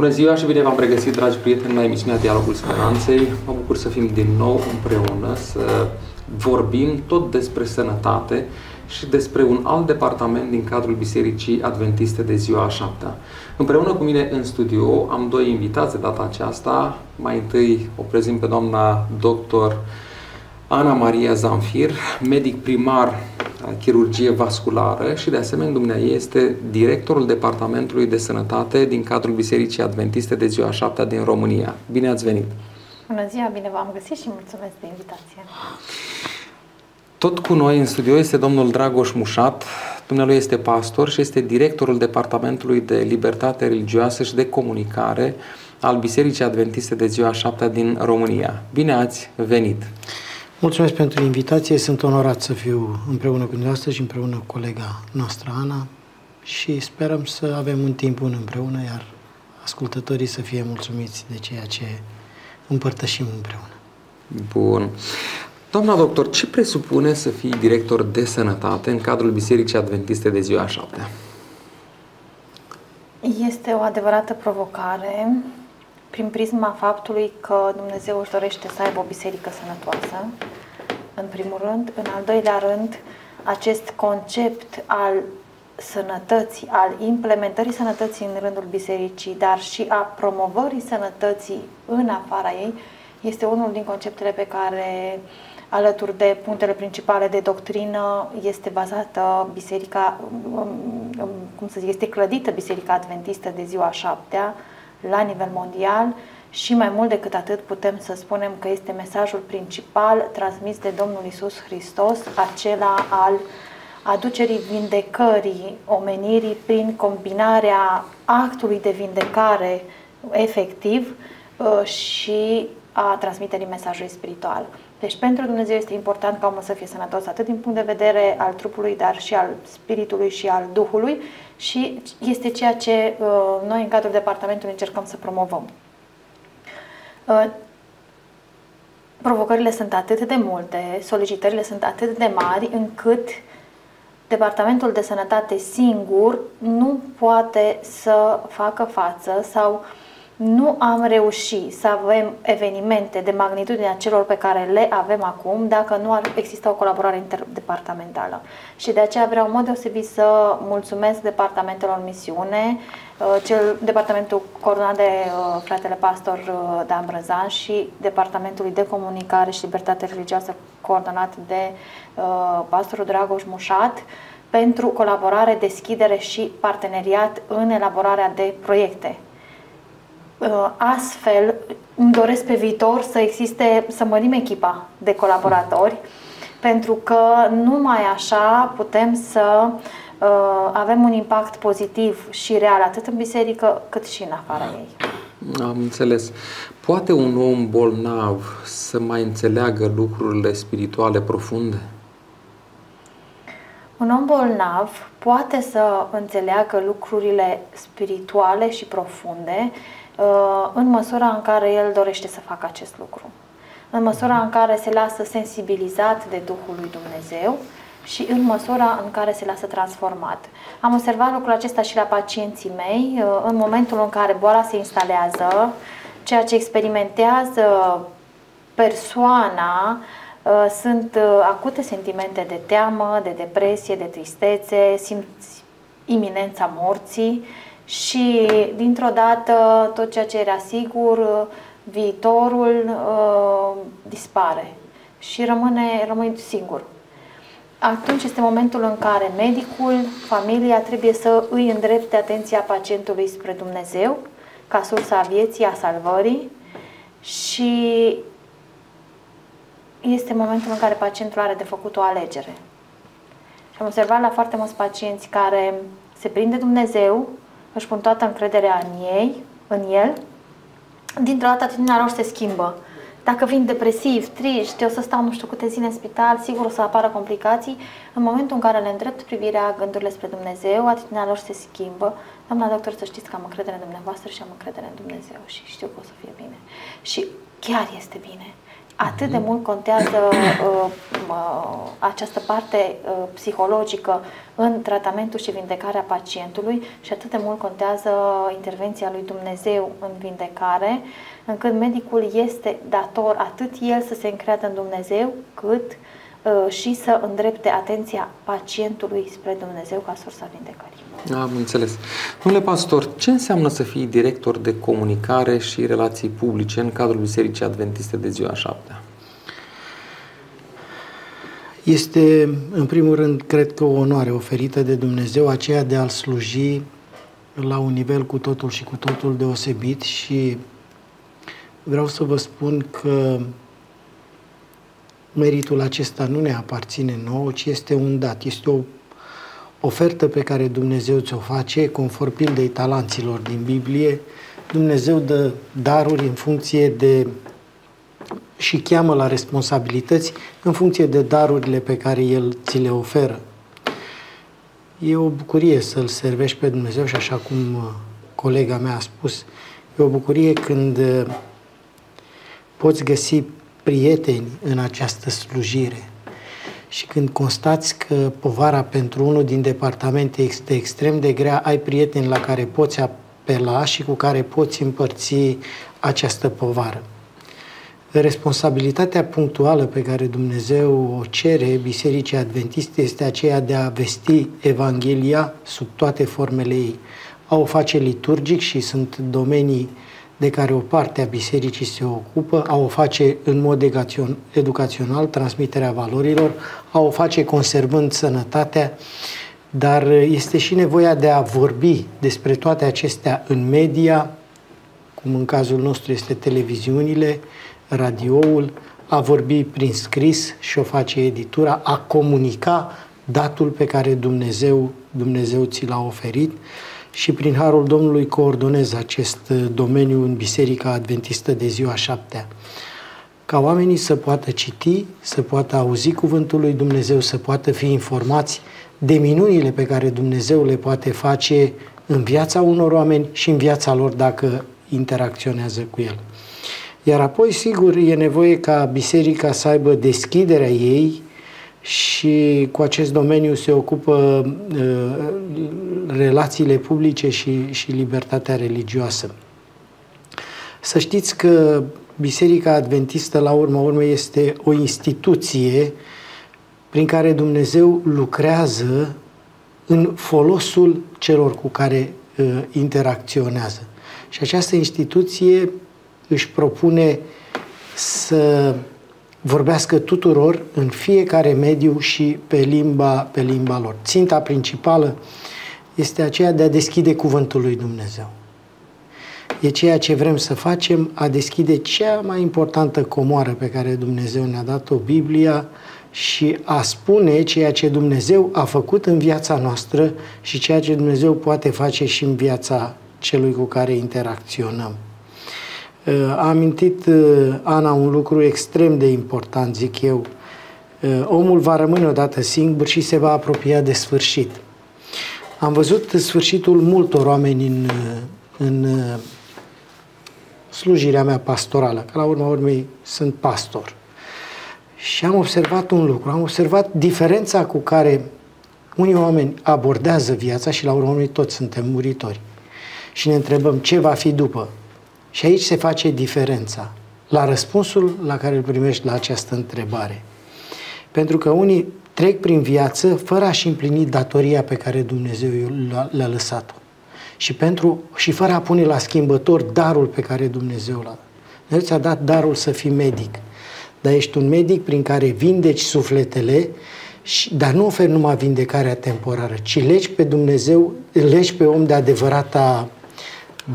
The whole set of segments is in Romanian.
Bună ziua și bine v-am regăsit, dragi prieteni, la emisiunea Dialogul Speranței. Mă bucur să fim din nou împreună, să vorbim tot despre sănătate și despre un alt departament din cadrul Bisericii Adventiste de ziua a șaptea. Împreună cu mine în studio am doi invitați de data aceasta. Mai întâi o prezint pe doamna doctor Ana Maria Zanfir, medic primar chirurgie vasculară și de asemenea dumnea este directorul Departamentului de Sănătate din cadrul Bisericii Adventiste de ziua 7 din România. Bine ați venit! Bună ziua, bine v-am găsit și mulțumesc de invitație! Tot cu noi în studio este domnul Dragoș Mușat, dumnealui este pastor și este directorul Departamentului de Libertate Religioasă și de Comunicare al Bisericii Adventiste de ziua 7 din România. Bine ați venit! Mulțumesc pentru invitație, sunt onorat să fiu împreună cu dumneavoastră și împreună cu colega noastră, Ana, și sperăm să avem un timp bun împreună, iar ascultătorii să fie mulțumiți de ceea ce împărtășim împreună. Bun. Doamna doctor, ce presupune să fii director de sănătate în cadrul Bisericii Adventiste de ziua 7? Este o adevărată provocare prin prisma faptului că Dumnezeu își dorește să aibă o biserică sănătoasă, în primul rând. În al doilea rând, acest concept al sănătății, al implementării sănătății în rândul bisericii, dar și a promovării sănătății în afara ei, este unul din conceptele pe care, alături de punctele principale de doctrină, este bazată biserica, cum să zic, este clădită Biserica Adventistă de ziua șaptea, la nivel mondial și mai mult decât atât putem să spunem că este mesajul principal transmis de Domnul Isus Hristos, acela al aducerii vindecării omenirii prin combinarea actului de vindecare efectiv uh, și a transmiterii mesajului spiritual. Deci pentru Dumnezeu este important ca omul să fie sănătos atât din punct de vedere al trupului, dar și al spiritului și al duhului și este ceea ce uh, noi în cadrul departamentului încercăm să promovăm. Uh, provocările sunt atât de multe, solicitările sunt atât de mari încât Departamentul de Sănătate singur nu poate să facă față sau uh, nu am reușit să avem evenimente de magnitudinea celor pe care le avem acum dacă nu ar exista o colaborare interdepartamentală. Și de aceea vreau în mod deosebit să mulțumesc departamentelor misiune, uh, cel departamentul coordonat de uh, fratele pastor uh, Dan Brăzan și departamentului de comunicare și libertate religioasă coordonat de pastorul Dragoș Mușat pentru colaborare, deschidere și parteneriat în elaborarea de proiecte Uh, astfel, îmi doresc pe viitor să existe, să mărim echipa de colaboratori, pentru că numai așa putem să uh, avem un impact pozitiv și real, atât în biserică cât și în afara ei. Am înțeles. Poate un om bolnav să mai înțeleagă lucrurile spirituale profunde? Un om bolnav poate să înțeleagă lucrurile spirituale și profunde Uh, în măsura în care el dorește să facă acest lucru. În măsura în care se lasă sensibilizat de Duhul lui Dumnezeu și în măsura în care se lasă transformat. Am observat lucrul acesta și la pacienții mei, uh, în momentul în care boala se instalează, ceea ce experimentează persoana uh, sunt acute sentimente de teamă, de depresie, de tristețe, simți iminența morții, și dintr-o dată tot ceea ce era sigur, viitorul uh, dispare și rămâne, rămâne singur. Atunci este momentul în care medicul, familia trebuie să îi îndrepte atenția pacientului spre Dumnezeu ca sursa vieții, a salvării și este momentul în care pacientul are de făcut o alegere. Și am observat la foarte mulți pacienți care se prinde Dumnezeu, își pun toată încrederea în ei, în el, dintr-o dată atitudinea lor se schimbă. Dacă vin depresiv, triști, o să stau nu știu câte zile în spital, sigur o să apară complicații. În momentul în care le îndrept privirea gândurile spre Dumnezeu, atitudinea lor se schimbă. Doamna doctor, să știți că am încredere în dumneavoastră și am încredere în Dumnezeu și știu că o să fie bine. Și chiar este bine. Atât de mult contează uh, uh, această parte uh, psihologică în tratamentul și vindecarea pacientului și atât de mult contează intervenția lui Dumnezeu în vindecare, încât medicul este dator atât el să se încreadă în Dumnezeu, cât uh, și să îndrepte atenția pacientului spre Dumnezeu ca sursa vindecării. Am înțeles. Domnule pastor, ce înseamnă să fii director de comunicare și relații publice în cadrul Bisericii Adventiste de ziua șaptea? Este, în primul rând, cred că o onoare oferită de Dumnezeu, aceea de a-L sluji la un nivel cu totul și cu totul deosebit și vreau să vă spun că meritul acesta nu ne aparține nouă, ci este un dat, este o ofertă pe care Dumnezeu ți-o face, conform pildei talanților din Biblie, Dumnezeu dă daruri în funcție de și cheamă la responsabilități în funcție de darurile pe care El ți le oferă. E o bucurie să-L servești pe Dumnezeu și așa cum uh, colega mea a spus, e o bucurie când uh, poți găsi prieteni în această slujire și când constați că povara pentru unul din departamente este extrem de grea, ai prieteni la care poți apela și cu care poți împărți această povară. Responsabilitatea punctuală pe care Dumnezeu o cere Bisericii Adventiste este aceea de a vesti Evanghelia sub toate formele ei. A o face liturgic și sunt domenii de care o parte a bisericii se ocupă, a o face în mod educațional, transmiterea valorilor, a o face conservând sănătatea, dar este și nevoia de a vorbi despre toate acestea în media, cum în cazul nostru este televiziunile, radioul, a vorbi prin scris și o face editura, a comunica datul pe care Dumnezeu, Dumnezeu ți l-a oferit și prin Harul Domnului coordonez acest uh, domeniu în Biserica Adventistă de ziua șaptea. Ca oamenii să poată citi, să poată auzi Cuvântul lui Dumnezeu, să poată fi informați de minunile pe care Dumnezeu le poate face în viața unor oameni și în viața lor dacă interacționează cu El. Iar apoi, sigur, e nevoie ca biserica să aibă deschiderea ei și cu acest domeniu se ocupă uh, relațiile publice și, și libertatea religioasă. Să știți că Biserica Adventistă, la urma urmei, este o instituție prin care Dumnezeu lucrează în folosul celor cu care uh, interacționează. Și această instituție își propune să vorbească tuturor în fiecare mediu și pe limba, pe limba lor. Ținta principală este aceea de a deschide cuvântul lui Dumnezeu. E ceea ce vrem să facem, a deschide cea mai importantă comoară pe care Dumnezeu ne-a dat-o, Biblia, și a spune ceea ce Dumnezeu a făcut în viața noastră și ceea ce Dumnezeu poate face și în viața celui cu care interacționăm. Uh, a amintit uh, Ana un lucru extrem de important, zic eu. Uh, omul va rămâne odată singur și se va apropia de sfârșit. Am văzut sfârșitul multor oameni în, în slujirea mea pastorală, că la urma urmei sunt pastor. Și am observat un lucru, am observat diferența cu care unii oameni abordează viața și la urma urmei toți suntem muritori. Și ne întrebăm ce va fi după. Și aici se face diferența la răspunsul la care îl primești la această întrebare. Pentru că unii trec prin viață fără a-și împlini datoria pe care Dumnezeu le-a lăsat-o. Și, pentru, și fără a pune la schimbător darul pe care Dumnezeu l-a dat. Dumnezeu ți-a dat darul să fii medic. Dar ești un medic prin care vindeci sufletele, și, dar nu oferi numai vindecarea temporară, ci legi pe Dumnezeu, legi pe om de adevărata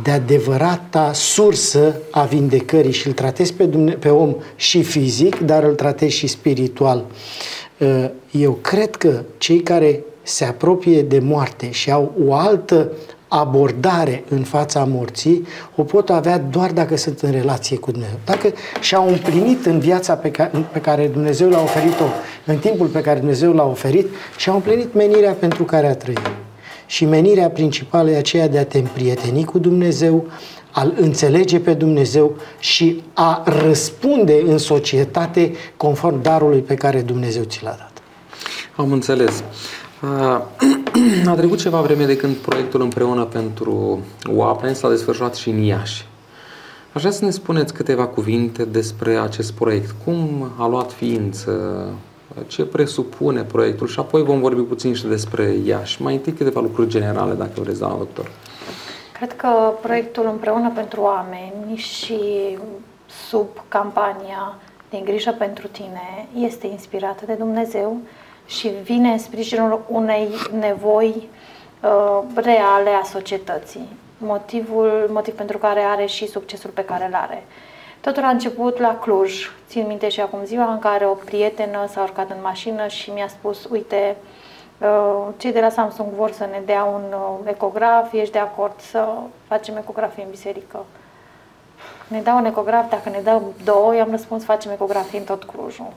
de adevărata sursă a vindecării și îl tratezi pe, Dumne- pe om și fizic, dar îl tratezi și spiritual. Uh, eu cred că cei care se apropie de moarte și au o altă abordare în fața morții, o pot avea doar dacă sunt în relație cu Dumnezeu. Dacă și-au împlinit în viața pe care, pe care Dumnezeu l-a oferit-o, în timpul pe care Dumnezeu l-a oferit, și-au împlinit menirea pentru care a trăit. Și menirea principală e aceea de a te împrieteni cu Dumnezeu, a înțelege pe Dumnezeu și a răspunde în societate conform darului pe care Dumnezeu ți l-a dat. Am înțeles. A trecut ceva vreme de când proiectul împreună pentru oameni s-a desfășurat și în Iași. Aș vrea să ne spuneți câteva cuvinte despre acest proiect. Cum a luat ființă? Ce presupune proiectul? Și apoi vom vorbi puțin și despre Iași. Mai întâi câteva lucruri generale, dacă vreți, doamna doctor. Cred că proiectul Împreună pentru Oameni și sub campania din grijă pentru tine este inspirat de Dumnezeu și vine în sprijinul unei nevoi uh, reale a societății. Motivul, motiv pentru care are și succesul pe care îl are. Totul a început la Cluj. Țin minte și acum ziua în care o prietenă s-a urcat în mașină și mi-a spus, uite, uh, cei de la Samsung vor să ne dea un uh, ecograf, ești de acord să facem ecografie în biserică? Ne dau un ecograf, dacă ne dau două, i-am răspuns, facem ecografie în tot Clujul.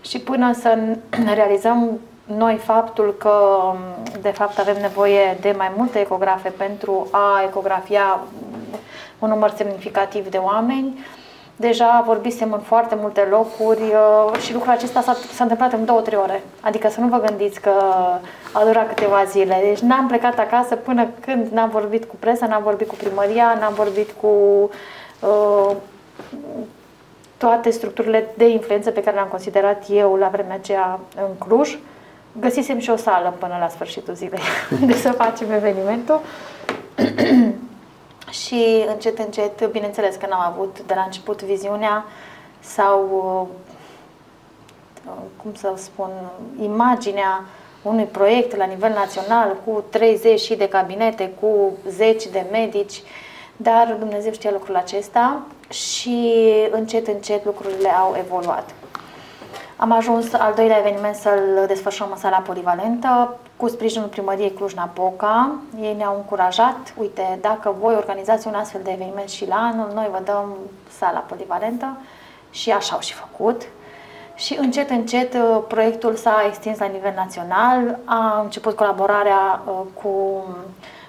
Și până să realizăm noi faptul că, de fapt, avem nevoie de mai multe ecografe pentru a ecografia un număr semnificativ de oameni, deja vorbisem în foarte multe locuri uh, și lucrul acesta s-a, s-a întâmplat în două, trei ore. Adică să nu vă gândiți că a durat câteva zile. Deci n-am plecat acasă până când n-am vorbit cu presa, n-am vorbit cu primăria, n-am vorbit cu uh, toate structurile de influență pe care le-am considerat eu la vremea aceea în Cluj. Găsisem și o sală până la sfârșitul zilei de să facem evenimentul. și încet, încet, bineînțeles că n-am avut de la început viziunea sau, uh, cum să spun, imaginea unui proiect la nivel național cu 30 și de cabinete, cu 10 de medici, dar Dumnezeu știa lucrul acesta și încet, încet lucrurile au evoluat. Am ajuns al doilea eveniment să-l desfășurăm în sala polivalentă cu sprijinul primăriei Cluj-Napoca. Ei ne-au încurajat, uite, dacă voi organizați un astfel de eveniment și la anul, noi vă dăm sala polivalentă și așa au și făcut. Și încet, încet proiectul s-a extins la nivel național, a început colaborarea uh, cu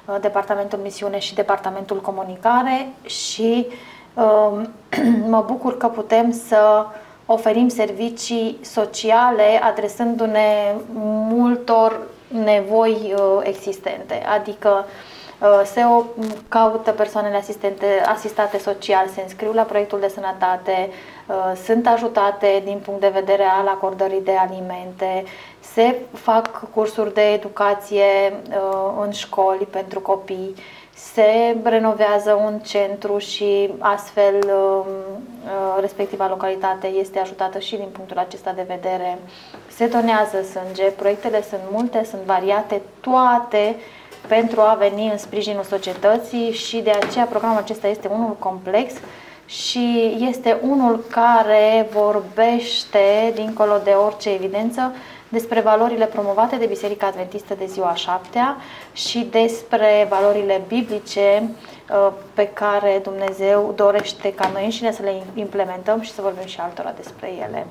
uh, Departamentul Misiune și Departamentul Comunicare și uh, mă bucur că putem să oferim servicii sociale adresându-ne multor nevoi uh, existente, adică uh, se caută persoanele asistente, asistate social, se înscriu la proiectul de sănătate, uh, sunt ajutate din punct de vedere al acordării de alimente, se fac cursuri de educație în școli pentru copii, se renovează un centru și astfel um, uh, respectiva localitate este ajutată și din punctul acesta de vedere. Se donează sânge, proiectele sunt multe, sunt variate, toate pentru a veni în sprijinul societății și de aceea programul acesta este unul complex și este unul care vorbește, dincolo de orice evidență, despre valorile promovate de Biserica Adventistă de ziua șaptea și despre valorile biblice uh, pe care Dumnezeu dorește ca noi înșine să le implementăm și să vorbim și altora despre ele.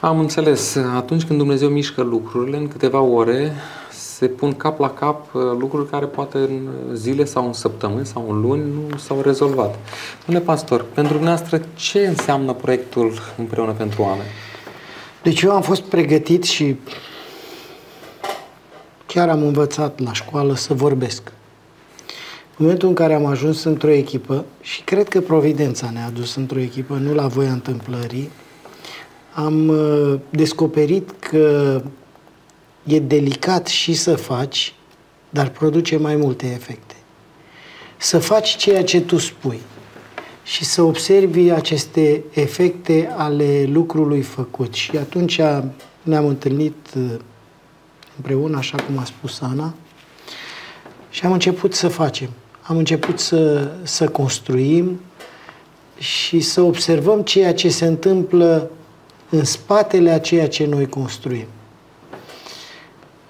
Am înțeles. Atunci când Dumnezeu mișcă lucrurile, în câteva ore se pun cap la cap uh, lucruri care poate în zile sau în săptămâni sau în luni nu s-au rezolvat. Domnule pastor, pentru dumneavoastră ce înseamnă proiectul împreună pentru oameni? Deci eu am fost pregătit și chiar am învățat la școală să vorbesc. În momentul în care am ajuns într-o echipă, și cred că Providența ne-a adus într-o echipă, nu la voia întâmplării, am uh, descoperit că e delicat și să faci, dar produce mai multe efecte. Să faci ceea ce tu spui și să observi aceste efecte ale lucrului făcut. Și atunci ne-am întâlnit uh, împreună, așa cum a spus Ana, și am început să facem. Am început să, să construim și să observăm ceea ce se întâmplă în spatele a ceea ce noi construim.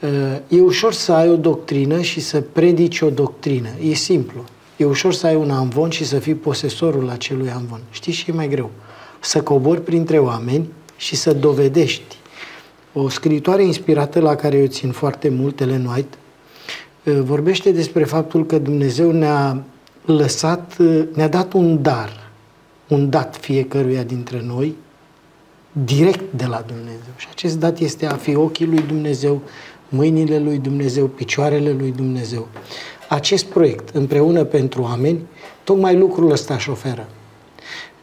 Uh, e ușor să ai o doctrină și să predici o doctrină. E simplu. E ușor să ai un amvon și să fii posesorul acelui amvon. Știi și e mai greu? Să cobori printre oameni și să dovedești. O scriitoare inspirată la care eu țin foarte mult, Ellen White, vorbește despre faptul că Dumnezeu ne-a lăsat, ne-a dat un dar, un dat fiecăruia dintre noi, direct de la Dumnezeu. Și acest dat este a fi ochii lui Dumnezeu, mâinile lui Dumnezeu, picioarele lui Dumnezeu. Acest proiect, împreună pentru oameni, tocmai lucrul ăsta își oferă.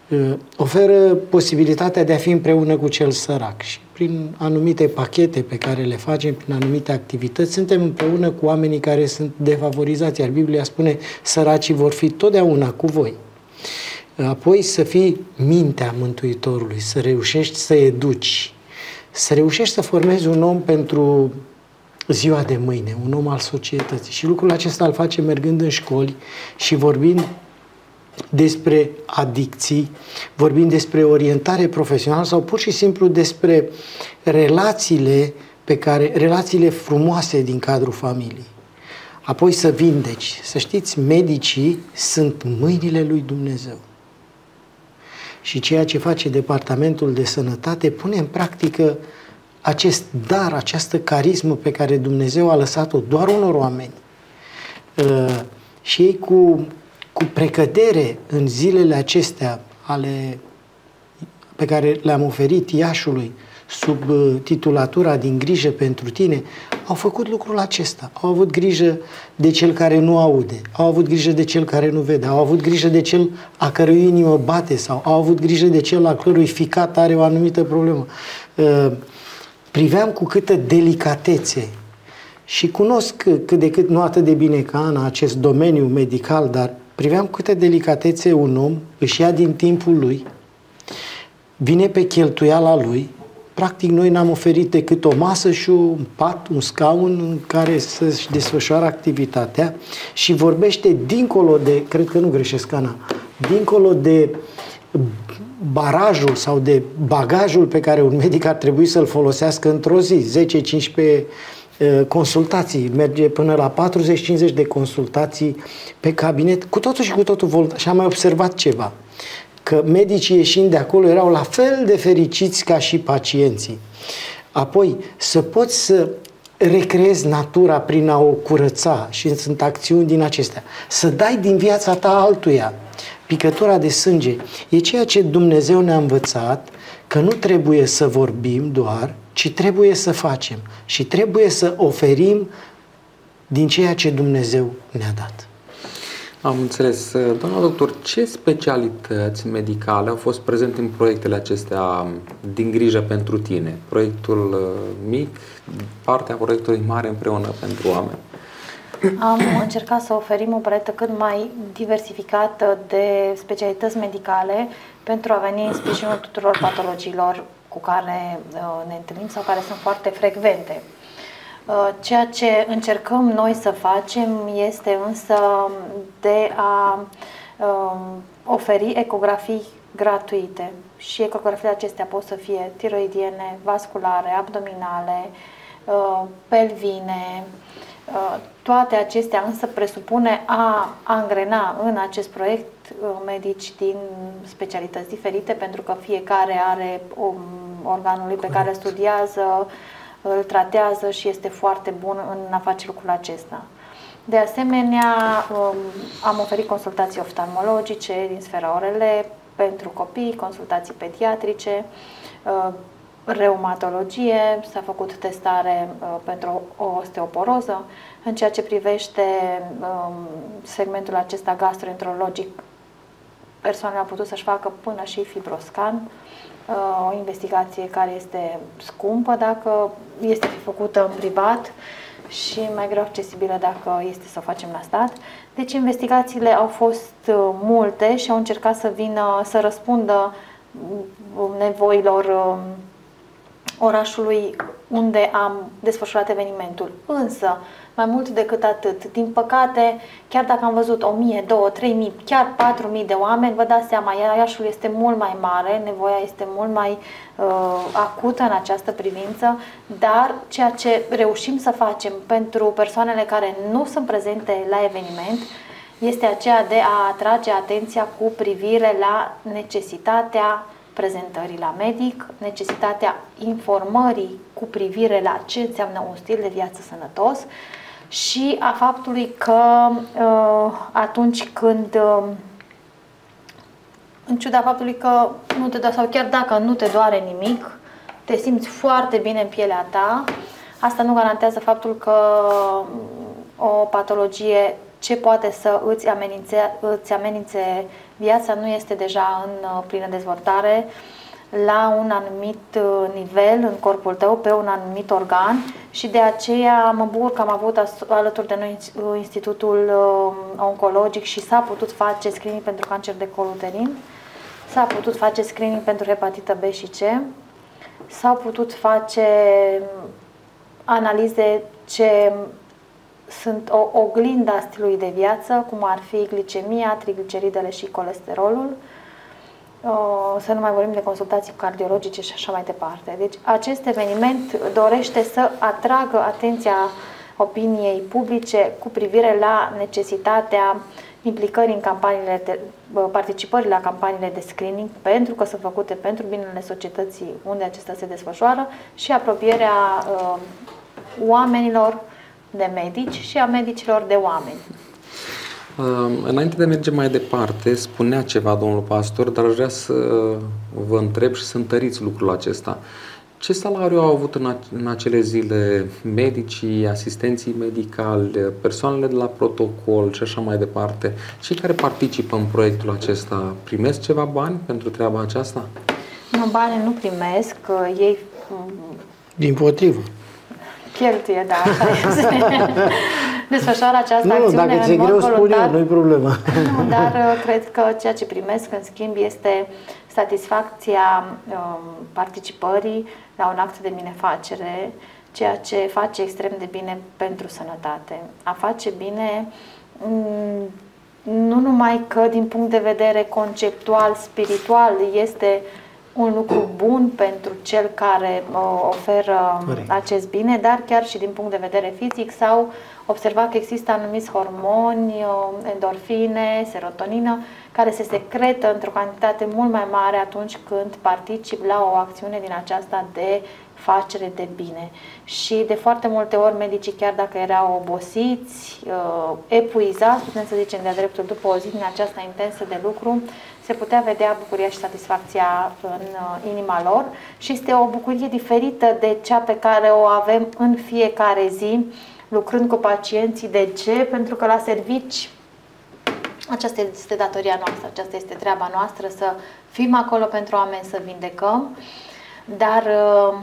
Uh, oferă posibilitatea de a fi împreună cu cel sărac și prin anumite pachete pe care le facem, prin anumite activități, suntem împreună cu oamenii care sunt defavorizați, iar Biblia spune săracii vor fi totdeauna cu voi. Apoi să fii mintea Mântuitorului, să reușești să educi, să reușești să formezi un om pentru ziua de mâine, un om al societății. Și lucrul acesta îl face mergând în școli și vorbind despre adicții, vorbind despre orientare profesională sau pur și simplu despre relațiile pe care, relațiile frumoase din cadrul familiei. Apoi să vindeci. Să știți, medicii sunt mâinile lui Dumnezeu. Și ceea ce face Departamentul de Sănătate pune în practică acest dar, această carismă pe care Dumnezeu a lăsat-o doar unor oameni. Uh, și ei cu cu precădere în zilele acestea ale, pe care le-am oferit Iașului sub uh, titulatura din grijă pentru tine, au făcut lucrul acesta. Au avut grijă de cel care nu aude, au avut grijă de cel care nu vede, au avut grijă de cel a cărui inimă bate sau au avut grijă de cel a cărui ficat are o anumită problemă. Uh, priveam cu câtă delicatețe și cunosc cât de cât nu atât de bine ca Ana acest domeniu medical, dar Priveam câte delicatețe un om își ia din timpul lui, vine pe cheltuiala lui, practic noi n-am oferit decât o masă și un pat, un scaun în care să-și desfășoară activitatea și vorbește dincolo de, cred că nu greșesc, Ana, dincolo de barajul sau de bagajul pe care un medic ar trebui să-l folosească într-o zi, 10-15 consultații, merge până la 40-50 de consultații pe cabinet, cu totul și cu totul volt. Și am mai observat ceva, că medicii ieșind de acolo erau la fel de fericiți ca și pacienții. Apoi, să poți să recreezi natura prin a o curăța și sunt acțiuni din acestea. Să dai din viața ta altuia. Picătura de sânge e ceea ce Dumnezeu ne-a învățat că nu trebuie să vorbim doar, ci trebuie să facem și trebuie să oferim din ceea ce Dumnezeu ne-a dat. Am înțeles. Doamna doctor, ce specialități medicale au fost prezente în proiectele acestea din grijă pentru tine? Proiectul uh, mic, partea proiectului mare împreună pentru oameni? Am încercat să oferim o paletă cât mai diversificată de specialități medicale pentru a veni în sprijinul tuturor patologiilor cu care uh, ne întâlnim sau care sunt foarte frecvente. Uh, ceea ce încercăm noi să facem este însă de a um, oferi ecografii gratuite și ecografiile acestea pot să fie tiroidiene, vasculare, abdominale, uh, pelvine, toate acestea însă presupune a angrena în acest proiect uh, medici din specialități diferite, pentru că fiecare are um, organul lui pe care studiază, îl tratează și este foarte bun în a face lucrul acesta. De asemenea, um, am oferit consultații oftalmologice din sfera orele pentru copii, consultații pediatrice, uh, reumatologie, s-a făcut testare uh, pentru o osteoporoză. În ceea ce privește um, segmentul acesta gastroenterologic, persoanele au putut să-și facă până și fibroscan, uh, o investigație care este scumpă dacă este fi făcută în privat și mai greu accesibilă dacă este să o facem la stat. Deci investigațiile au fost uh, multe și au încercat să vină, să răspundă nevoilor um, orașului unde am desfășurat evenimentul. Însă, mai mult decât atât, din păcate, chiar dacă am văzut 1000, 2, 3000, chiar 4000 de oameni, vă dați seama, Iașul este mult mai mare, nevoia este mult mai uh, acută în această privință, dar ceea ce reușim să facem pentru persoanele care nu sunt prezente la eveniment este aceea de a atrage atenția cu privire la necesitatea prezentării la medic, necesitatea informării cu privire la ce înseamnă un stil de viață sănătos și a faptului că uh, atunci când uh, în ciuda faptului că nu te doare, sau chiar dacă nu te doare nimic, te simți foarte bine în pielea ta, asta nu garantează faptul că o patologie ce poate să îți amenințe, îți amenințe viața nu este deja în uh, plină dezvoltare la un anumit uh, nivel în corpul tău, pe un anumit organ și de aceea mă bucur că am avut alături de noi uh, Institutul Oncologic și s-a putut face screening pentru cancer de col uterin, s-a putut face screening pentru hepatită B și C, s-au putut face analize ce sunt o oglindă a stilului de viață, cum ar fi glicemia, trigliceridele și colesterolul, să nu mai vorbim de consultații cardiologice și așa mai departe. Deci acest eveniment dorește să atragă atenția opiniei publice cu privire la necesitatea implicării în campaniile de, participării la campaniile de screening pentru că sunt făcute pentru binele societății unde acesta se desfășoară și apropierea uh, oamenilor de medici și a medicilor de oameni. Înainte de a merge mai departe, spunea ceva domnul pastor, dar aș vrea să vă întreb și să întăriți lucrul acesta. Ce salariu au avut în, în acele zile medicii, asistenții medicali, persoanele de la protocol și așa mai departe? Cei care participă în proiectul acesta primesc ceva bani pentru treaba aceasta? Nu, bani nu primesc, ei... Din potrivă cheltuie, da, așa este. Desfășoară această nu, acțiune dacă ți-e greu, spune nu-i problemă. Nu, dar uh, cred că ceea ce primesc, în schimb, este satisfacția um, participării la un act de binefacere, ceea ce face extrem de bine pentru sănătate. A face bine mm, nu numai că din punct de vedere conceptual, spiritual, este un lucru bun pentru cel care uh, oferă Corect. acest bine, dar chiar și din punct de vedere fizic sau observat că există anumiți hormoni, uh, endorfine, serotonină, care se secretă într-o cantitate mult mai mare atunci când particip la o acțiune din aceasta de facere de bine. Și de foarte multe ori medicii, chiar dacă erau obosiți, uh, epuizați, putem să zicem de-a dreptul după o zi din aceasta intensă de lucru, se putea vedea bucuria și satisfacția în uh, inima lor și este o bucurie diferită de cea pe care o avem în fiecare zi lucrând cu pacienții. De ce? Pentru că la servici aceasta este datoria noastră, aceasta este treaba noastră, să fim acolo pentru oameni, să vindecăm, dar uh,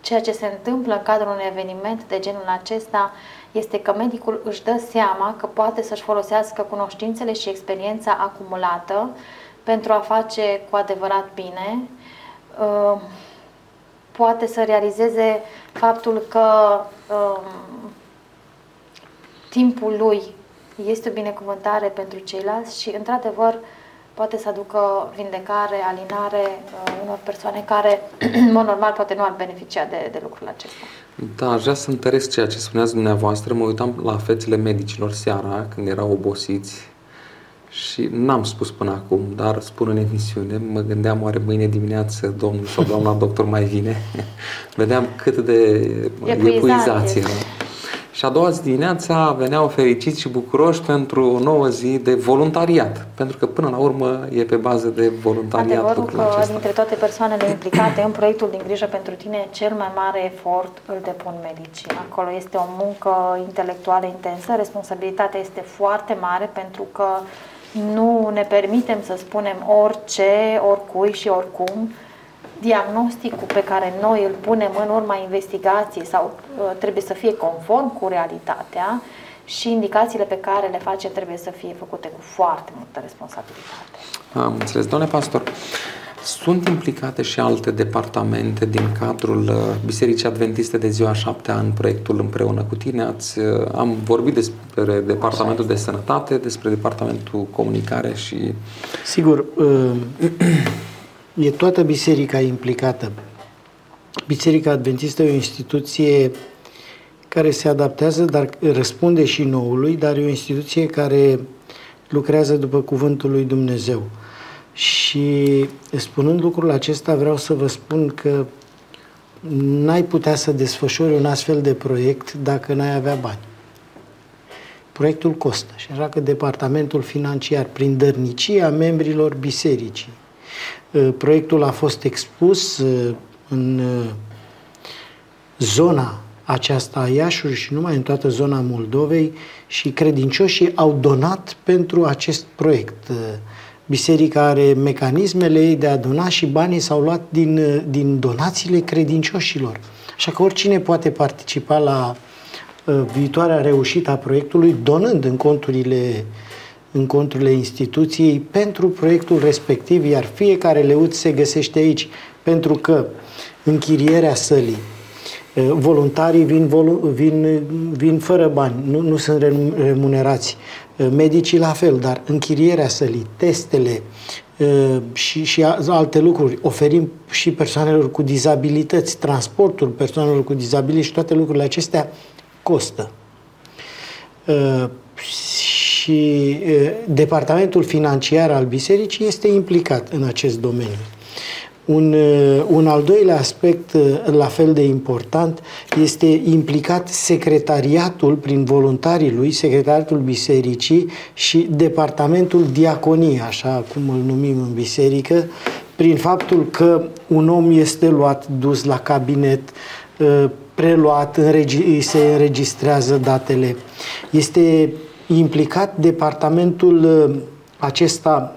ceea ce se întâmplă în cadrul unui eveniment de genul acesta este că medicul își dă seama că poate să-și folosească cunoștințele și experiența acumulată pentru a face cu adevărat bine, uh, poate să realizeze faptul că um, timpul lui este o binecuvântare pentru ceilalți și, într-adevăr, poate să aducă vindecare, alinare uh, unor persoane care, în mod normal, poate nu ar beneficia de, de lucrul acesta. Da, aș vrea să întăresc ceea ce spuneați dumneavoastră. Mă uitam la fețele medicilor seara, când erau obosiți și n-am spus până acum, dar spun în emisiune, mă gândeam oare mâine dimineață domnul sau doamna doctor mai vine. Vedeam cât de epuizație era. Și a doua zi dimineața veneau fericiți și bucuroși pentru o nouă zi de voluntariat. Pentru că până la urmă e pe bază de voluntariat Adevărul că acesta. dintre toate persoanele implicate în proiectul din grijă pentru tine, cel mai mare efort îl depun medicii. Acolo este o muncă intelectuală intensă, responsabilitatea este foarte mare pentru că nu ne permitem să spunem orice, oricui și oricum, diagnosticul pe care noi îl punem în urma investigației sau uh, trebuie să fie conform cu realitatea și indicațiile pe care le face trebuie să fie făcute cu foarte multă responsabilitate. Am înțeles. Doamne pastor, sunt implicate și alte departamente din cadrul uh, Bisericii Adventiste de ziua 7 în proiectul împreună cu tine. Ați, uh, am vorbit despre Departamentul de Sănătate, despre Departamentul Comunicare și... Sigur, e toată biserica implicată. Biserica Adventistă e o instituție care se adaptează, dar răspunde și noului, dar e o instituție care lucrează după cuvântul lui Dumnezeu. Și spunând lucrul acesta, vreau să vă spun că n-ai putea să desfășori un astfel de proiect dacă n-ai avea bani. Proiectul costă și așa că departamentul financiar, prin dărnicia membrilor bisericii, uh, proiectul a fost expus uh, în uh, zona aceasta a Iașului și numai în toată zona Moldovei și credincioșii au donat pentru acest proiect. Biserica are mecanismele ei de a dona și banii s-au luat din, din donațiile credincioșilor. Așa că oricine poate participa la uh, viitoarea reușită a proiectului donând în conturile în conturile instituției pentru proiectul respectiv, iar fiecare leuț se găsește aici, pentru că închirierea sălii, uh, voluntarii vin, vin, vin fără bani, nu, nu sunt remunerați. Uh, medicii la fel, dar închirierea sălii, testele uh, și, și alte lucruri. Oferim și persoanelor cu dizabilități, transportul persoanelor cu dizabilități și toate lucrurile acestea costă. Uh, și departamentul financiar al bisericii este implicat în acest domeniu. Un, uh, un al doilea aspect uh, la fel de important este implicat secretariatul prin voluntarii lui, secretariatul bisericii și departamentul diaconie, așa cum îl numim în biserică, prin faptul că un om este luat, dus la cabinet, uh, preluat, se înregistrează datele. Este implicat departamentul acesta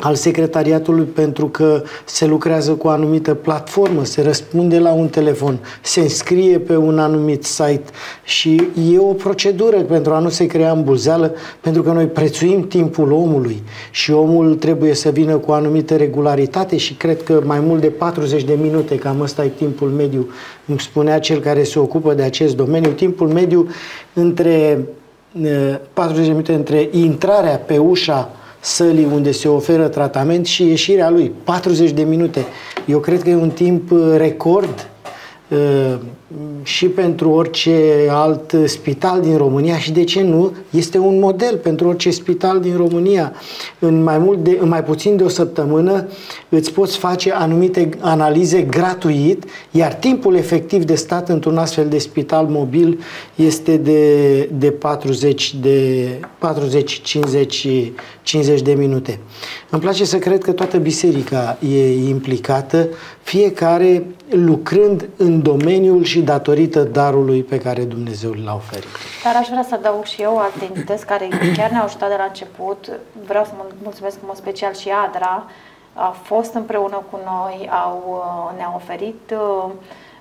al secretariatului pentru că se lucrează cu o anumită platformă, se răspunde la un telefon, se înscrie pe un anumit site și e o procedură pentru a nu se crea îmbulzeală, pentru că noi prețuim timpul omului și omul trebuie să vină cu o anumită regularitate și cred că mai mult de 40 de minute, cam ăsta e timpul mediu, îmi spunea cel care se ocupă de acest domeniu, timpul mediu între 40 de minute între intrarea pe ușa sălii unde se oferă tratament și ieșirea lui. 40 de minute. Eu cred că e un timp uh, record uh, și pentru orice alt spital din România și de ce nu, este un model pentru orice spital din România. În mai, mult de, în mai puțin de o săptămână îți poți face anumite analize gratuit, iar timpul efectiv de stat într-un astfel de spital mobil este de, de 40 de 40 50 50 de minute. Îmi place să cred că toată biserica e implicată, fiecare lucrând în domeniul și datorită darului pe care Dumnezeu l-a oferit. Dar aș vrea să adaug și eu alte entități care chiar ne-au ajutat de la început. Vreau să mulțumesc în mod special și Adra, a fost împreună cu noi, au, uh, ne-au oferit uh,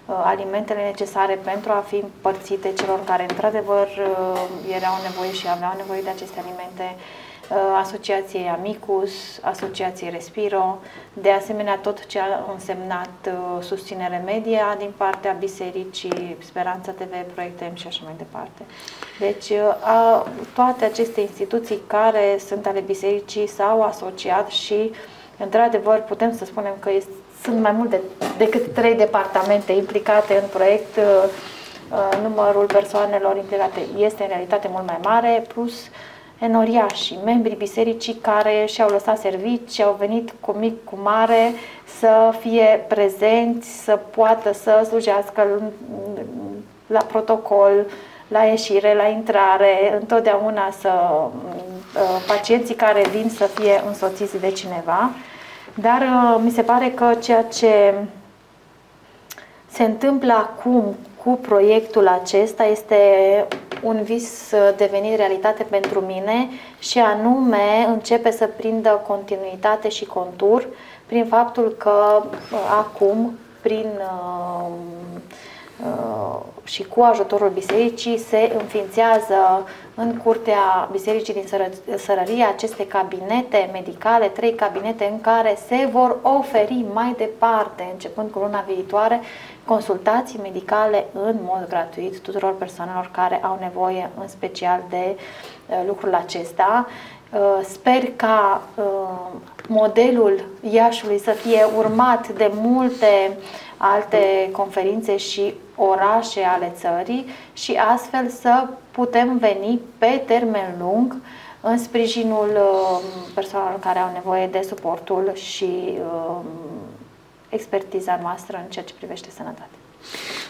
uh, alimentele necesare pentru a fi împărțite celor care într-adevăr erau nevoie și aveau nevoie de aceste alimente Uh, Asociației Amicus, Asociației Respiro, de asemenea tot ce a însemnat uh, susținere media din partea Bisericii, Speranța TV, Proiecte M și așa mai departe. Deci uh, a, toate aceste instituții care sunt ale Bisericii s-au asociat și într-adevăr putem să spunem că este, sunt mai mult de, decât trei departamente implicate în proiect, numărul persoanelor implicate este în realitate mult mai mare, plus uh, enoriașii, membrii bisericii care și-au lăsat servici, au venit cu mic, cu mare, să fie prezenți, să poată să slujească la protocol, la ieșire, la intrare, întotdeauna să uh, pacienții care vin să fie însoțiți de cineva. Dar uh, mi se pare că ceea ce se întâmplă acum cu proiectul acesta este un vis devenit realitate pentru mine și anume începe să prindă continuitate și contur prin faptul că uh, acum, prin uh, uh, și cu ajutorul bisericii se înființează în curtea bisericii din Sărărie aceste cabinete medicale, trei cabinete în care se vor oferi mai departe, începând cu luna viitoare, consultații medicale în mod gratuit tuturor persoanelor care au nevoie în special de uh, lucrul acesta. Uh, sper ca uh, modelul Iașului să fie urmat de multe alte conferințe și orașe ale țării și astfel să putem veni pe termen lung în sprijinul persoanelor care au nevoie de suportul și expertiza noastră în ceea ce privește sănătatea.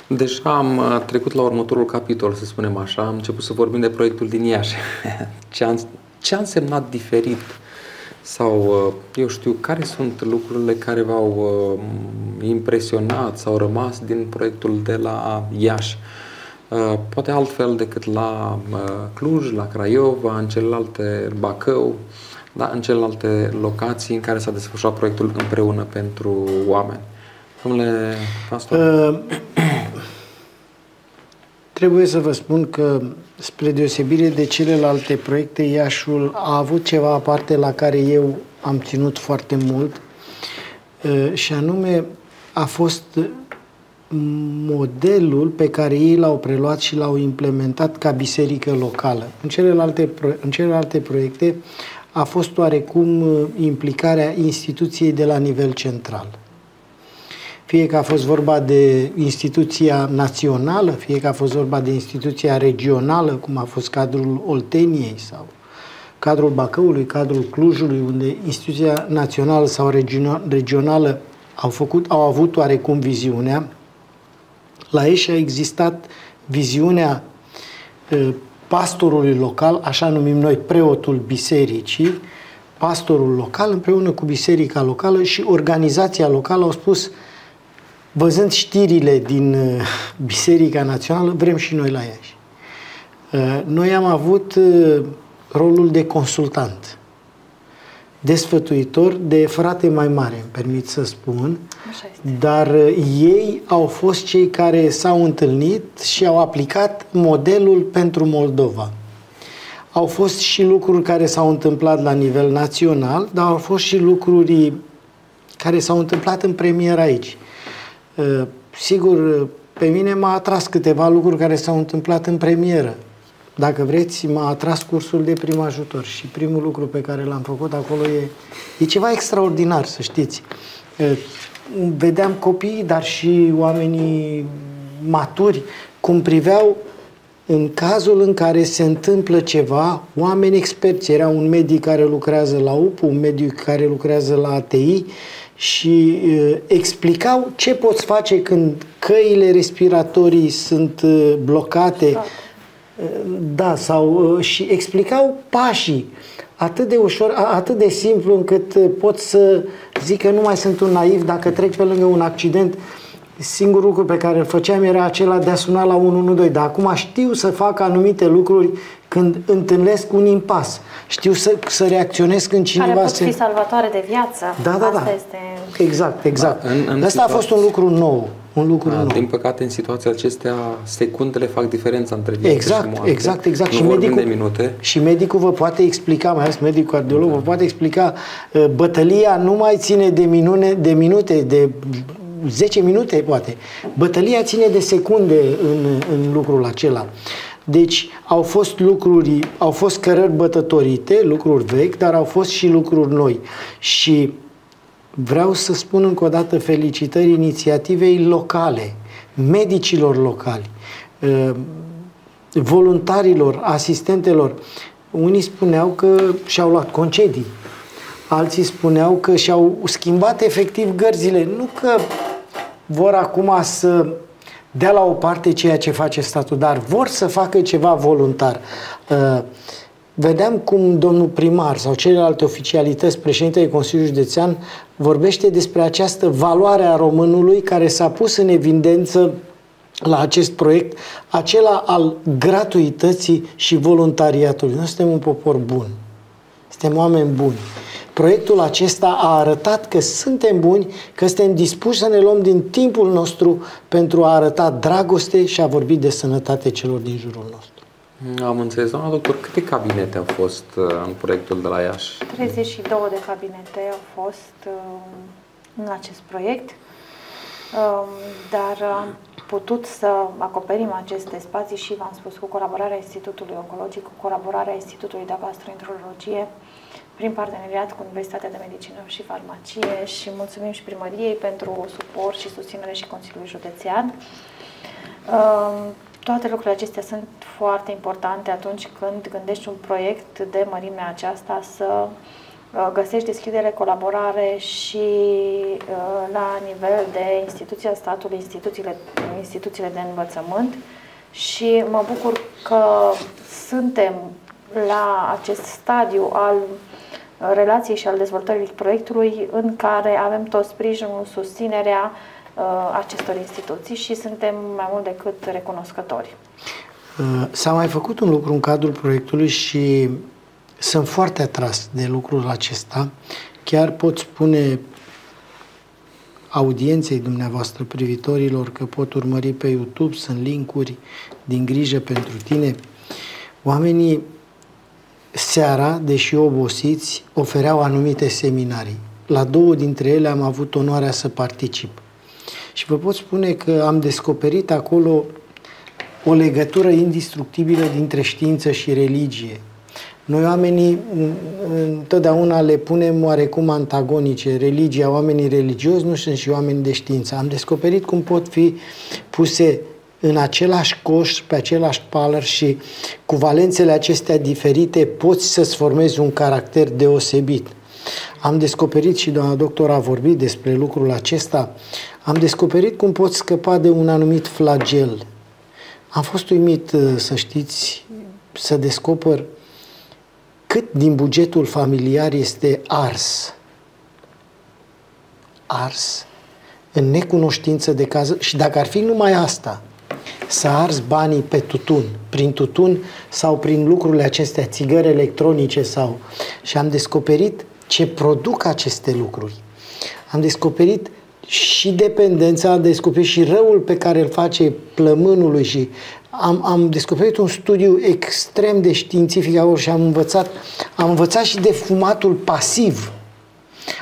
Deja am uh, trecut la următorul capitol, să spunem așa. Am început să vorbim de proiectul din Iași. Ce a, ce a însemnat diferit? Sau, uh, eu știu, care sunt lucrurile care v-au uh, impresionat sau rămas din proiectul de la Iași? Poate altfel decât la Cluj, la Craiova, în celelalte Bacău, da, în celelalte locații în care s-a desfășurat proiectul împreună pentru oameni. Domnule pastor? Uh, trebuie să vă spun că, spre deosebire de celelalte proiecte, Iașul a avut ceva aparte la care eu am ținut foarte mult uh, și anume a fost modelul pe care ei l-au preluat și l-au implementat ca biserică locală. În celelalte, în celelalte proiecte a fost oarecum uh, implicarea instituției de la nivel central fie că a fost vorba de instituția națională, fie că a fost vorba de instituția regională, cum a fost cadrul Olteniei sau cadrul Bacăului, cadrul Clujului, unde instituția națională sau regională au, făcut, au avut oarecum viziunea. La ei și a existat viziunea pastorului local, așa numim noi preotul bisericii, pastorul local împreună cu biserica locală și organizația locală au spus văzând știrile din uh, Biserica Națională, vrem și noi la Iași. Uh, noi am avut uh, rolul de consultant, desfătuitor, de frate mai mare, îmi permit să spun, dar ei au fost cei care s-au întâlnit și au aplicat modelul pentru Moldova. Au fost și lucruri care s-au întâmplat la nivel național, dar au fost și lucruri care s-au întâmplat în premier aici. Uh, sigur, pe mine m-a atras câteva lucruri care s-au întâmplat în premieră. Dacă vreți, m-a atras cursul de prim ajutor și primul lucru pe care l-am făcut acolo e, e ceva extraordinar, să știți. Uh, vedeam copii, dar și oamenii maturi, cum priveau în cazul în care se întâmplă ceva, oameni experți, era un medic care lucrează la UP, un medic care lucrează la ATI, și uh, explicau ce poți face când căile respiratorii sunt uh, blocate. Da, da sau uh, și explicau pașii atât de ușor, atât de simplu încât pot să zic că nu mai sunt un naiv dacă trec pe lângă un accident. Singurul lucru pe care îl făceam era acela de a suna la 112, dar acum știu să fac anumite lucruri când întâlnesc un impas. Știu să, să reacționez când cineva Care pot fi se... salvatoare de viață. Da, da, da. Asta este... Exact, exact. Da, în, în Asta situații... a fost un lucru nou. Un lucru da, nou. Din păcate, în situația acestea, secundele fac diferența între viață exact, și moarte. Exact, exact. Nu și medicul, de minute. Și medicul vă poate explica, mai ales medicul cardiolog, da. vă poate explica uh, bătălia nu mai ține de, minune, de minute, de 10 minute poate. Bătălia ține de secunde în, în lucrul acela. Deci au fost lucruri, au fost cărări bătătorite, lucruri vechi, dar au fost și lucruri noi. Și vreau să spun încă o dată felicitări inițiativei locale, medicilor locali, uh, voluntarilor, asistentelor. Unii spuneau că și-au luat concedii, alții spuneau că și-au schimbat efectiv gărzile. Nu că vor acum să dea la o parte ceea ce face statul, dar vor să facă ceva voluntar. Uh, vedeam cum domnul primar sau celelalte oficialități, președintele Consiliului Județean, vorbește despre această valoare a românului care s-a pus în evidență la acest proiect, acela al gratuității și voluntariatului. Noi suntem un popor bun. Suntem oameni buni. Proiectul acesta a arătat că suntem buni, că suntem dispuși să ne luăm din timpul nostru pentru a arăta dragoste și a vorbi de sănătate celor din jurul nostru. Am înțeles, doamna doctor, câte cabinete au fost uh, în proiectul de la Iași? 32 de cabinete au fost uh, în acest proiect, um, dar am putut să acoperim aceste spații și, v-am spus, cu colaborarea Institutului Oncologic, cu colaborarea Institutului de Gastroenterologie, prin parteneriat cu Universitatea de Medicină și Farmacie și mulțumim și primăriei pentru suport și susținere și Consiliului Județean. Um, toate lucrurile acestea sunt foarte importante atunci când gândești un proiect de mărimea aceasta să uh, găsești deschidere, colaborare și uh, la nivel de instituția statului, instituțiile, instituțiile de învățământ. Și mă bucur că suntem la acest stadiu al relației și al dezvoltării proiectului în care avem tot sprijinul, susținerea uh, acestor instituții și suntem mai mult decât recunoscători. Uh, s-a mai făcut un lucru în cadrul proiectului și sunt foarte atras de lucrul acesta. Chiar pot spune audienței dumneavoastră privitorilor că pot urmări pe YouTube, sunt linkuri din grijă pentru tine. Oamenii seara, deși obosiți, ofereau anumite seminarii. La două dintre ele am avut onoarea să particip. Și vă pot spune că am descoperit acolo o legătură indestructibilă dintre știință și religie. Noi oamenii întotdeauna le punem oarecum antagonice. Religia, oamenii religioși nu sunt și oameni de știință. Am descoperit cum pot fi puse în același coș, pe același paler și cu valențele acestea diferite poți să-ți formezi un caracter deosebit. Am descoperit și doamna doctor a vorbit despre lucrul acesta, am descoperit cum poți scăpa de un anumit flagel. Am fost uimit, uh, să știți, să descoper cât din bugetul familiar este ars. Ars în necunoștință de caz și dacă ar fi numai asta, să arzi banii pe tutun, prin tutun sau prin lucrurile acestea, țigări electronice sau... Și am descoperit ce produc aceste lucruri. Am descoperit și dependența, am descoperit și răul pe care îl face plămânului și am, am descoperit un studiu extrem de științific și am învățat, am învățat și de fumatul pasiv.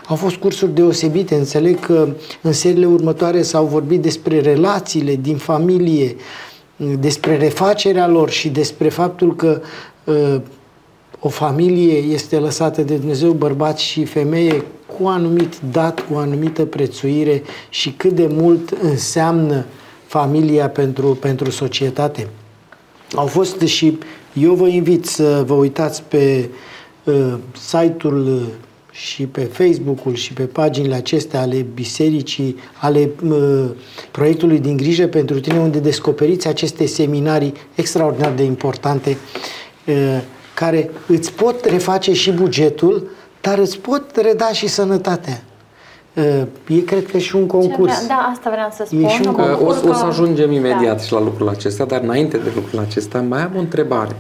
Au fost cursuri deosebite, înțeleg că în seriile următoare s-au vorbit despre relațiile din familie, despre refacerea lor și despre faptul că uh, o familie este lăsată de Dumnezeu, bărbat și femeie, cu anumit dat, cu anumită prețuire și cât de mult înseamnă familia pentru, pentru societate. Au fost și eu vă invit să vă uitați pe uh, site-ul și pe Facebook-ul și pe paginile acestea ale bisericii, ale uh, proiectului din grijă pentru tine, unde descoperiți aceste seminarii extraordinar de importante uh, care îți pot reface și bugetul, dar îți pot reda și sănătatea. Uh, e, cred că, și un concurs. Vrea, da, asta vreau să spun. E și un concurs. O, o să ajungem imediat da. și la lucrul acesta, dar înainte de lucrul acesta mai am o întrebare.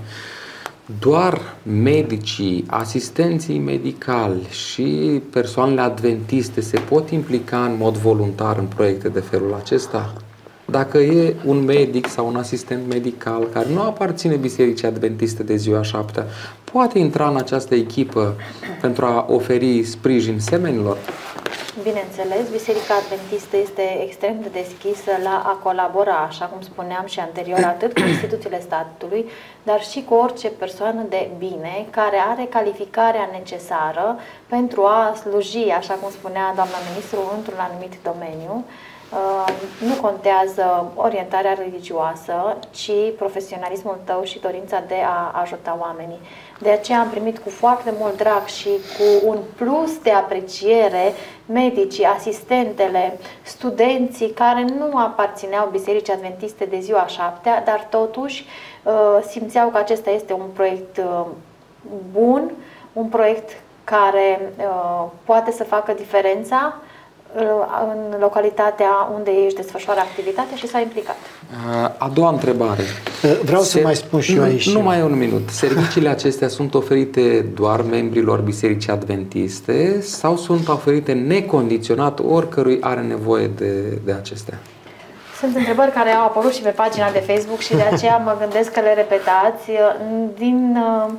Doar medicii, asistenții medicali și persoanele adventiste se pot implica în mod voluntar în proiecte de felul acesta? Dacă e un medic sau un asistent medical care nu aparține Bisericii Adventiste de ziua șaptea, poate intra în această echipă pentru a oferi sprijin semenilor? Bineînțeles, Biserica Adventistă este extrem de deschisă la a colabora, așa cum spuneam și anterior, atât cu instituțiile statului, dar și cu orice persoană de bine care are calificarea necesară pentru a sluji, așa cum spunea doamna ministru, într-un anumit domeniu. Uh, nu contează orientarea religioasă, ci profesionalismul tău și dorința de a ajuta oamenii. De aceea am primit cu foarte mult drag și cu un plus de apreciere medicii, asistentele, studenții care nu aparțineau Bisericii Adventiste de ziua șaptea, dar totuși uh, simțeau că acesta este un proiect uh, bun, un proiect care poate să facă diferența în localitatea unde ești desfășoară activitatea și s-a implicat. A doua întrebare. Vreau Se... să mai spun și eu aici. Nu mai e un minut. Serviciile acestea sunt oferite doar membrilor Bisericii Adventiste sau sunt oferite necondiționat oricărui are nevoie de, de acestea? Sunt întrebări care au apărut și pe pagina de Facebook și de aceea mă gândesc că le repetați. Din uh,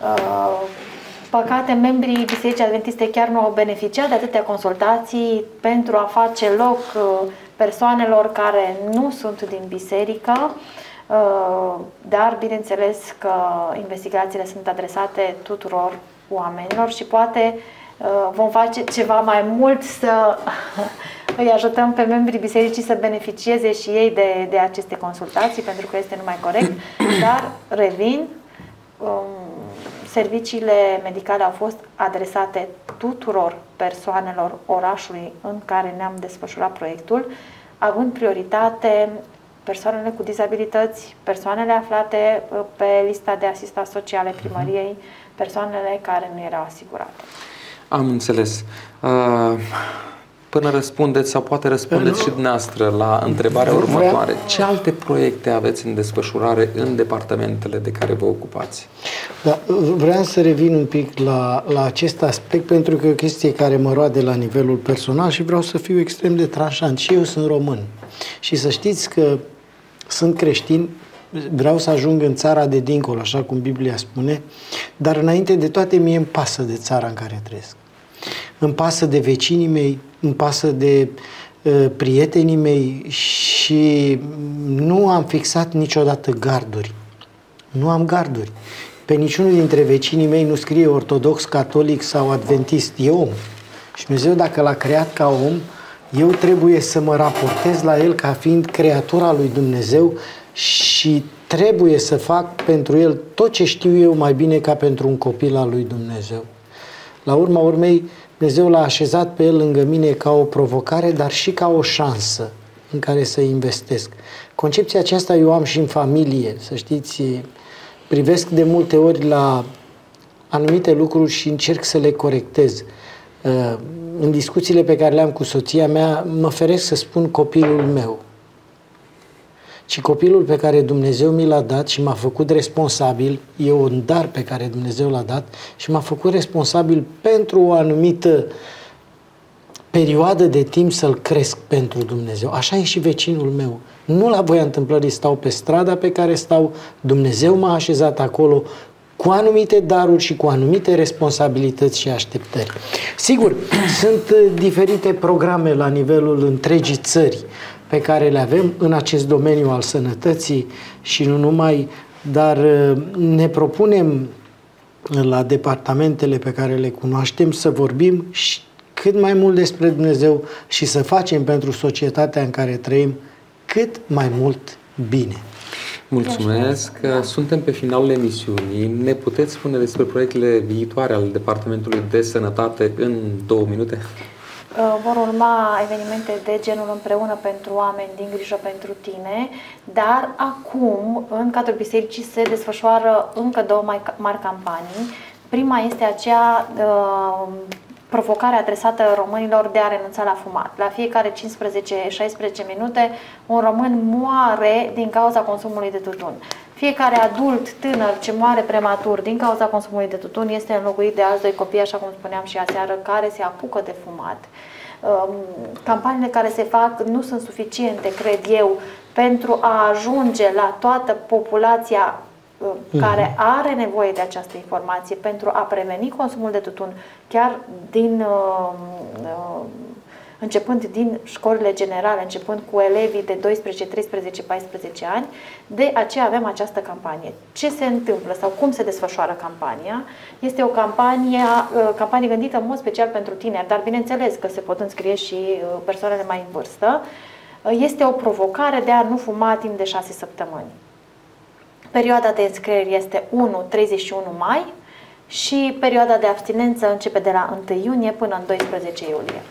uh, păcate, membrii Bisericii Adventiste chiar nu au beneficiat de atâtea consultații pentru a face loc uh, persoanelor care nu sunt din biserică, uh, dar bineînțeles că investigațiile sunt adresate tuturor oamenilor și poate uh, vom face ceva mai mult să îi ajutăm pe membrii bisericii să beneficieze și ei de, de aceste consultații, pentru că este numai corect, dar revin, um, serviciile medicale au fost adresate tuturor persoanelor orașului în care ne-am desfășurat proiectul, având prioritate persoanele cu dizabilități, persoanele aflate uh, pe lista de asistat sociale mhm. primăriei, persoanele care nu erau asigurate. Am înțeles. Uh, până răspundeți sau poate răspundeți și dumneavoastră la întrebarea următoare. Ce alte proiecte aveți în desfășurare în departamentele de care vă ocupați? Da, vreau să revin un pic la, la acest aspect pentru că e o chestie care mă roade la nivelul personal și vreau să fiu extrem de tranșant. Și eu sunt român. Și să știți că sunt creștin, vreau să ajung în țara de dincolo, așa cum Biblia spune, dar înainte de toate mie îmi pasă de țara în care trăiesc. Îmi pasă de vecinii mei, îmi pasă de uh, prietenii mei și nu am fixat niciodată garduri. Nu am garduri. Pe niciunul dintre vecinii mei nu scrie ortodox, catolic sau adventist. E om. Și Dumnezeu, dacă l-a creat ca om, eu trebuie să mă raportez la el ca fiind creatura lui Dumnezeu și trebuie să fac pentru el tot ce știu eu mai bine ca pentru un copil al lui Dumnezeu. La urma urmei, Dumnezeu l-a așezat pe el lângă mine ca o provocare, dar și ca o șansă în care să investesc. Concepția aceasta eu am și în familie, să știți, privesc de multe ori la anumite lucruri și încerc să le corectez. Uh, în discuțiile pe care le-am cu soția mea, mă feresc să spun copilul meu. Ci copilul pe care Dumnezeu mi l-a dat și m-a făcut responsabil, e un dar pe care Dumnezeu l-a dat și m-a făcut responsabil pentru o anumită perioadă de timp să-l cresc pentru Dumnezeu. Așa e și vecinul meu. Nu la voia întâmplării stau pe strada pe care stau, Dumnezeu m-a așezat acolo cu anumite daruri și cu anumite responsabilități și așteptări. Sigur, sunt uh, diferite programe la nivelul întregii țări pe care le avem în acest domeniu al sănătății și nu numai, dar uh, ne propunem la departamentele pe care le cunoaștem să vorbim și cât mai mult despre Dumnezeu și să facem pentru societatea în care trăim cât mai mult bine. Mulțumesc. Suntem pe finalul emisiunii. Ne puteți spune despre proiectele viitoare ale Departamentului de Sănătate în două minute? Uh, vor urma evenimente de genul împreună pentru oameni din grijă pentru tine, dar acum, în cadrul bisericii, se desfășoară încă două mari campanii. Prima este aceea uh, provocare adresată românilor de a renunța la fumat. La fiecare 15-16 minute un român moare din cauza consumului de tutun. Fiecare adult tânăr ce moare prematur din cauza consumului de tutun este înlocuit de alți doi copii, așa cum spuneam și aseară, care se apucă de fumat. Um, campaniile care se fac nu sunt suficiente, cred eu, pentru a ajunge la toată populația Mhm. care are nevoie de această informație pentru a preveni consumul de tutun, chiar din uh, uh, începând din școlile generale, începând cu elevii de 12, 13, 14 ani, de aceea avem această campanie. Ce se întâmplă sau cum se desfășoară campania? Este o campanie, uh, campanie gândită în mod special pentru tineri, dar bineînțeles că se pot înscrie și persoanele mai în vârstă. Este o provocare de a nu fuma timp de 6 săptămâni. Perioada de înscriere este 1-31 mai și perioada de abstinență începe de la 1 iunie până în 12 iulie.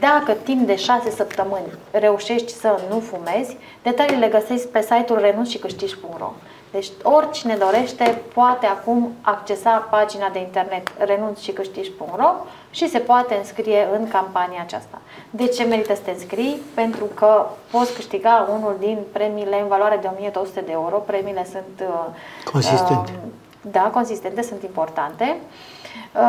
Dacă timp de 6 săptămâni reușești să nu fumezi, detaliile găsești pe site-ul renunțșicâștigi.ro. Deci oricine dorește poate acum accesa pagina de internet renunțșicâștigi.ro și se poate înscrie în campania aceasta. De ce merită să te înscrii? Pentru că poți câștiga unul din premiile în valoare de 1200 de euro. Premiile sunt uh, consistente. Uh, da, consistente, sunt importante. Uh,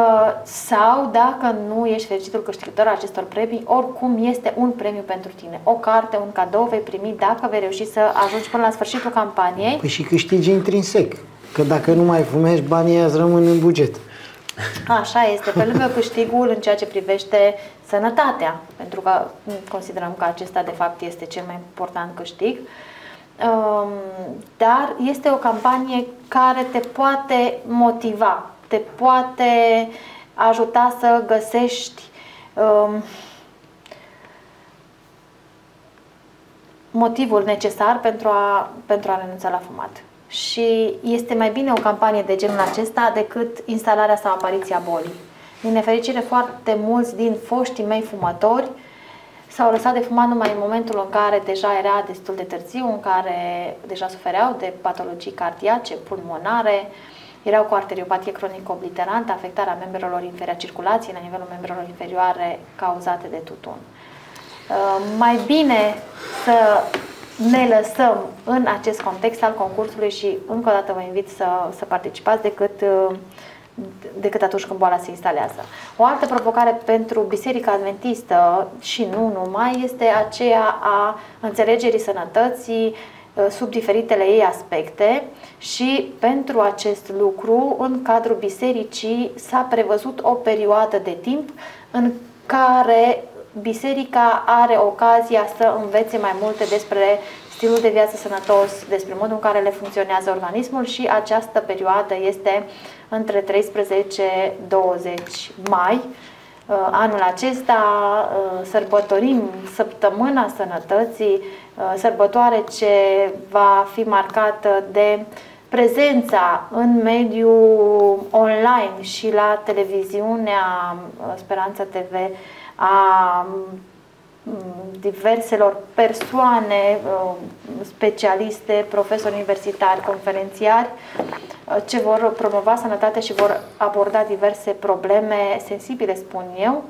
sau dacă nu ești fericitul câștigător acestor premii, oricum este un premiu pentru tine. O carte, un cadou vei primi dacă vei reuși să ajungi până la sfârșitul campaniei. Păi și câștigi intrinsec. Că dacă nu mai fumezi, banii îți rămân în buget. Așa este, pe lângă câștigul în ceea ce privește sănătatea, pentru că considerăm că acesta de fapt este cel mai important câștig, um, dar este o campanie care te poate motiva, te poate ajuta să găsești um, motivul necesar pentru a, pentru a renunța la fumat. și este mai bine o campanie de genul acesta decât instalarea sau apariția bolii. Din nefericire, foarte mulți din foștii mei fumători s-au lăsat de fumat numai în momentul în care deja era destul de târziu, în care deja sufereau de patologii cardiace, pulmonare, erau cu arteriopatie cronică obliterantă, afectarea membrelor inferioare, a circulației la nivelul membrelor inferioare cauzate de tutun. Uh, mai bine să ne lăsăm în acest context al concursului și încă o dată vă invit să, să participați decât, uh, decât atunci când boala se instalează. O altă provocare pentru Biserica Adventistă și nu numai este aceea a înțelegerii sănătății uh, sub diferitele ei aspecte și pentru acest lucru în cadrul bisericii s-a prevăzut o perioadă de timp în care biserica are ocazia să învețe mai multe despre stilul de viață sănătos, despre modul în care le funcționează organismul și această perioadă este între 13-20 mai. Uh, anul acesta uh, sărbătorim săptămâna sănătății, uh, sărbătoare ce va fi marcată de prezența în mediul online și la televiziunea Speranța TV a diverselor persoane, specialiste, profesori universitari, conferențiari, ce vor promova sănătatea și vor aborda diverse probleme sensibile, spun eu,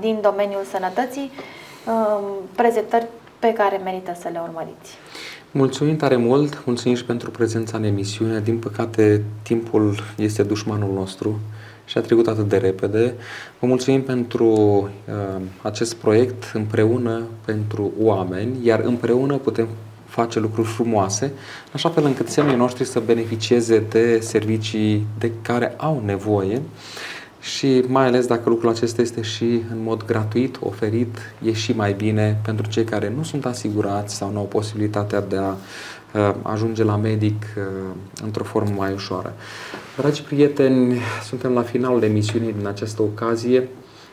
din domeniul sănătății, prezentări pe care merită să le urmăriți. Mulțumim tare mult, mulțumim și pentru prezența în emisiune. Din păcate, timpul este dușmanul nostru și a trecut atât de repede. Vă mulțumim pentru uh, acest proiect împreună pentru oameni, iar împreună putem face lucruri frumoase, așa fel încât semnii noștri să beneficieze de servicii de care au nevoie și mai ales dacă lucrul acesta este și în mod gratuit oferit, e și mai bine pentru cei care nu sunt asigurați sau nu au posibilitatea de a uh, ajunge la medic uh, într-o formă mai ușoară. Dragi prieteni, suntem la finalul emisiunii din această ocazie.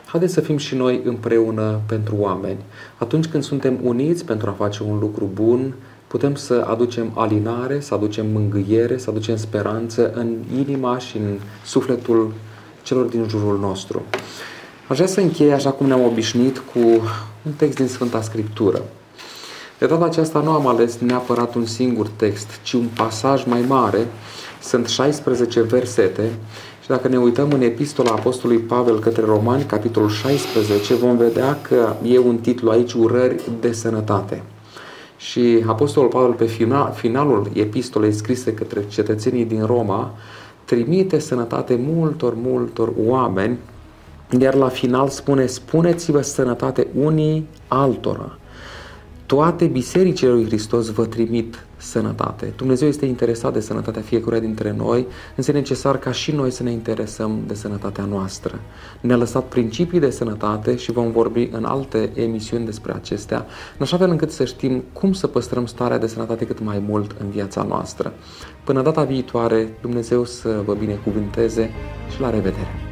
Haideți să fim și noi împreună pentru oameni. Atunci când suntem uniți pentru a face un lucru bun, putem să aducem alinare, să aducem mângâiere, să aducem speranță în inima și în sufletul celor din jurul nostru. Aș vrea să închei așa cum ne-am obișnuit cu un text din Sfânta Scriptură. De data aceasta nu am ales neapărat un singur text, ci un pasaj mai mare. Sunt 16 versete și dacă ne uităm în epistola Apostolului Pavel către Romani, capitolul 16, vom vedea că e un titlu aici, urări de sănătate. Și Apostolul Pavel pe final, finalul epistolei scrise către cetățenii din Roma trimite sănătate multor, multor oameni, iar la final spune, spuneți-vă sănătate unii altora. Toate bisericile lui Hristos vă trimit sănătate. Dumnezeu este interesat de sănătatea fiecăruia dintre noi, însă e necesar ca și noi să ne interesăm de sănătatea noastră. Ne-a lăsat principii de sănătate și vom vorbi în alte emisiuni despre acestea, în așa fel încât să știm cum să păstrăm starea de sănătate cât mai mult în viața noastră. Până data viitoare, Dumnezeu să vă binecuvânteze și la revedere!